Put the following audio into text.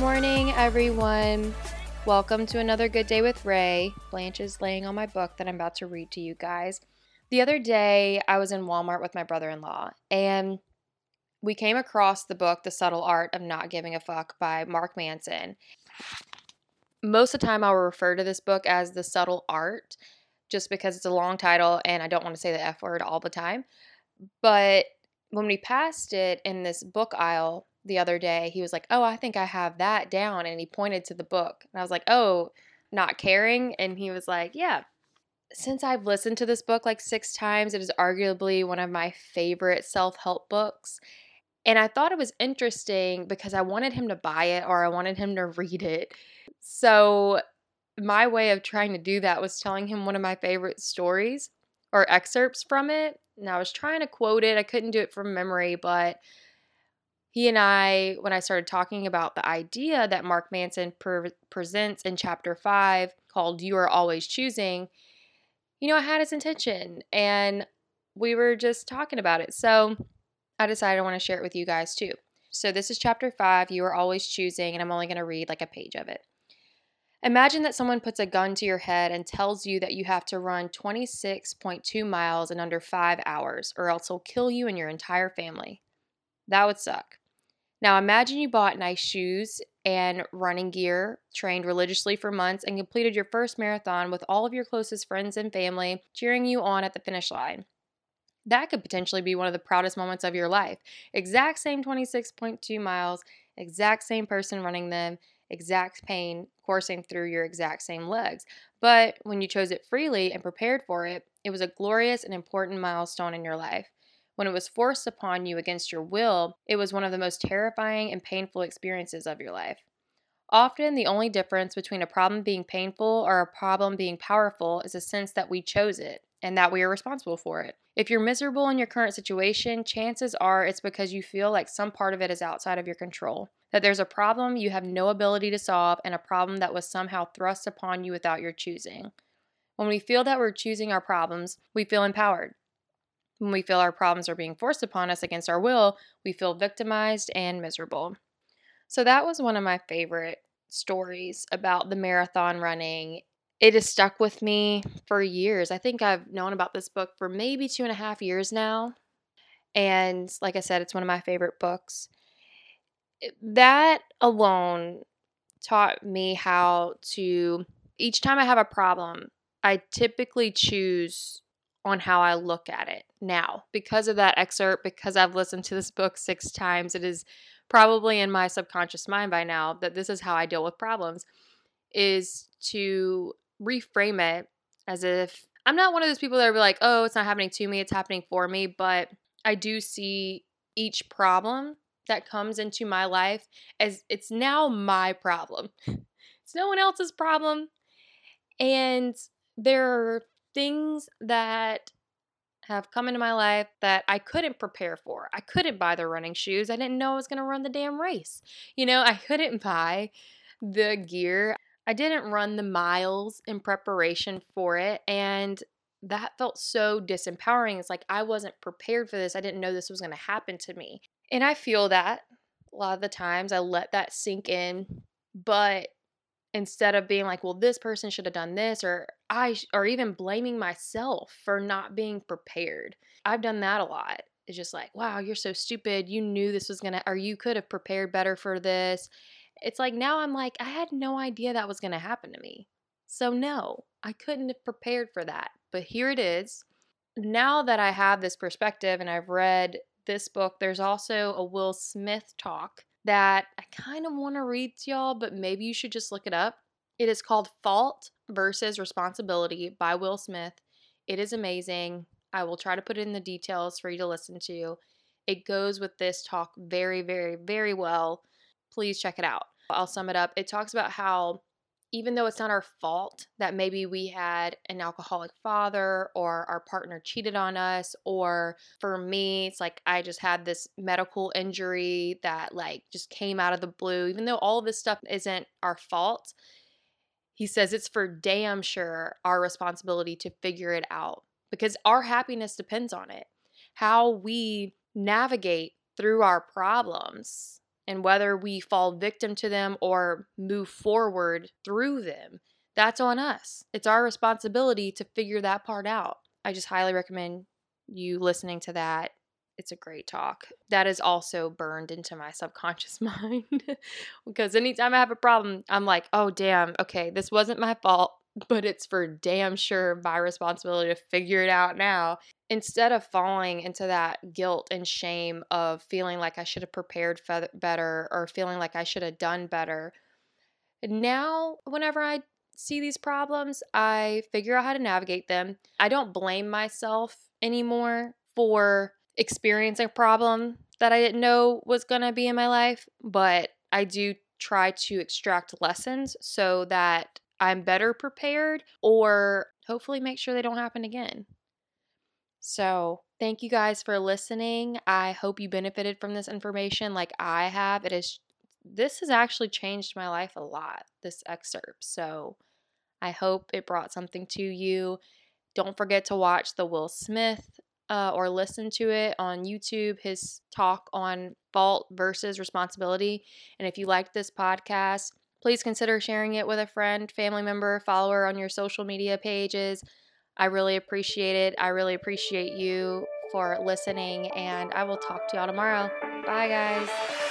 Morning, everyone. Welcome to another Good Day with Ray. Blanche is laying on my book that I'm about to read to you guys. The other day, I was in Walmart with my brother in law, and we came across the book, The Subtle Art of Not Giving a Fuck by Mark Manson. Most of the time, I'll refer to this book as The Subtle Art just because it's a long title and I don't want to say the F word all the time. But when we passed it in this book aisle the other day, he was like, Oh, I think I have that down. And he pointed to the book. And I was like, Oh, not caring. And he was like, Yeah. Since I've listened to this book like six times, it is arguably one of my favorite self help books. And I thought it was interesting because I wanted him to buy it or I wanted him to read it. So, my way of trying to do that was telling him one of my favorite stories or excerpts from it. And I was trying to quote it. I couldn't do it from memory, but he and I, when I started talking about the idea that Mark Manson pre- presents in chapter five called You Are Always Choosing, you know, I had his intention and we were just talking about it. So I decided I want to share it with you guys too. So this is chapter five, You Are Always Choosing, and I'm only going to read like a page of it. Imagine that someone puts a gun to your head and tells you that you have to run 26.2 miles in under five hours, or else he'll kill you and your entire family. That would suck. Now imagine you bought nice shoes and running gear, trained religiously for months, and completed your first marathon with all of your closest friends and family cheering you on at the finish line. That could potentially be one of the proudest moments of your life. Exact same 26.2 miles, exact same person running them, exact pain coursing through your exact same legs. But when you chose it freely and prepared for it, it was a glorious and important milestone in your life. When it was forced upon you against your will, it was one of the most terrifying and painful experiences of your life. Often, the only difference between a problem being painful or a problem being powerful is a sense that we chose it and that we are responsible for it. If you're miserable in your current situation, chances are it's because you feel like some part of it is outside of your control that there's a problem you have no ability to solve and a problem that was somehow thrust upon you without your choosing. When we feel that we're choosing our problems, we feel empowered. When we feel our problems are being forced upon us against our will, we feel victimized and miserable. So, that was one of my favorite stories about the marathon running. It has stuck with me for years. I think I've known about this book for maybe two and a half years now. And like I said, it's one of my favorite books that alone taught me how to each time I have a problem, I typically choose on how I look at it now. Because of that excerpt, because I've listened to this book six times, it is probably in my subconscious mind by now that this is how I deal with problems is to reframe it as if I'm not one of those people that are like, oh, it's not happening to me, it's happening for me. But I do see each problem that comes into my life as it's now my problem. Hmm. It's no one else's problem. And there are things that have come into my life that I couldn't prepare for. I couldn't buy the running shoes. I didn't know I was going to run the damn race. You know, I couldn't buy the gear. I didn't run the miles in preparation for it. And that felt so disempowering. It's like I wasn't prepared for this. I didn't know this was going to happen to me. And I feel that a lot of the times I let that sink in, but instead of being like, well, this person should have done this, or I, or even blaming myself for not being prepared. I've done that a lot. It's just like, wow, you're so stupid. You knew this was gonna, or you could have prepared better for this. It's like now I'm like, I had no idea that was gonna happen to me. So, no, I couldn't have prepared for that. But here it is. Now that I have this perspective and I've read this book, there's also a Will Smith talk that I kind of want to read to y'all, but maybe you should just look it up. It is called Fault versus Responsibility by Will Smith. It is amazing. I will try to put in the details for you to listen to. It goes with this talk very, very, very well. Please check it out. I'll sum it up. It talks about how even though it's not our fault that maybe we had an alcoholic father or our partner cheated on us or for me it's like I just had this medical injury that like just came out of the blue even though all of this stuff isn't our fault he says it's for damn sure our responsibility to figure it out because our happiness depends on it. How we navigate through our problems And whether we fall victim to them or move forward through them, that's on us. It's our responsibility to figure that part out. I just highly recommend you listening to that. It's a great talk. That is also burned into my subconscious mind because anytime I have a problem, I'm like, oh, damn, okay, this wasn't my fault but it's for damn sure my responsibility to figure it out now. Instead of falling into that guilt and shame of feeling like I should have prepared better or feeling like I should have done better, now whenever I see these problems, I figure out how to navigate them. I don't blame myself anymore for experiencing a problem that I didn't know was going to be in my life, but I do try to extract lessons so that I'm better prepared or hopefully make sure they don't happen again. So, thank you guys for listening. I hope you benefited from this information like I have. It is this has actually changed my life a lot, this excerpt. So, I hope it brought something to you. Don't forget to watch the Will Smith uh, or listen to it on YouTube, his talk on fault versus responsibility. And if you like this podcast, Please consider sharing it with a friend, family member, follower on your social media pages. I really appreciate it. I really appreciate you for listening, and I will talk to y'all tomorrow. Bye, guys.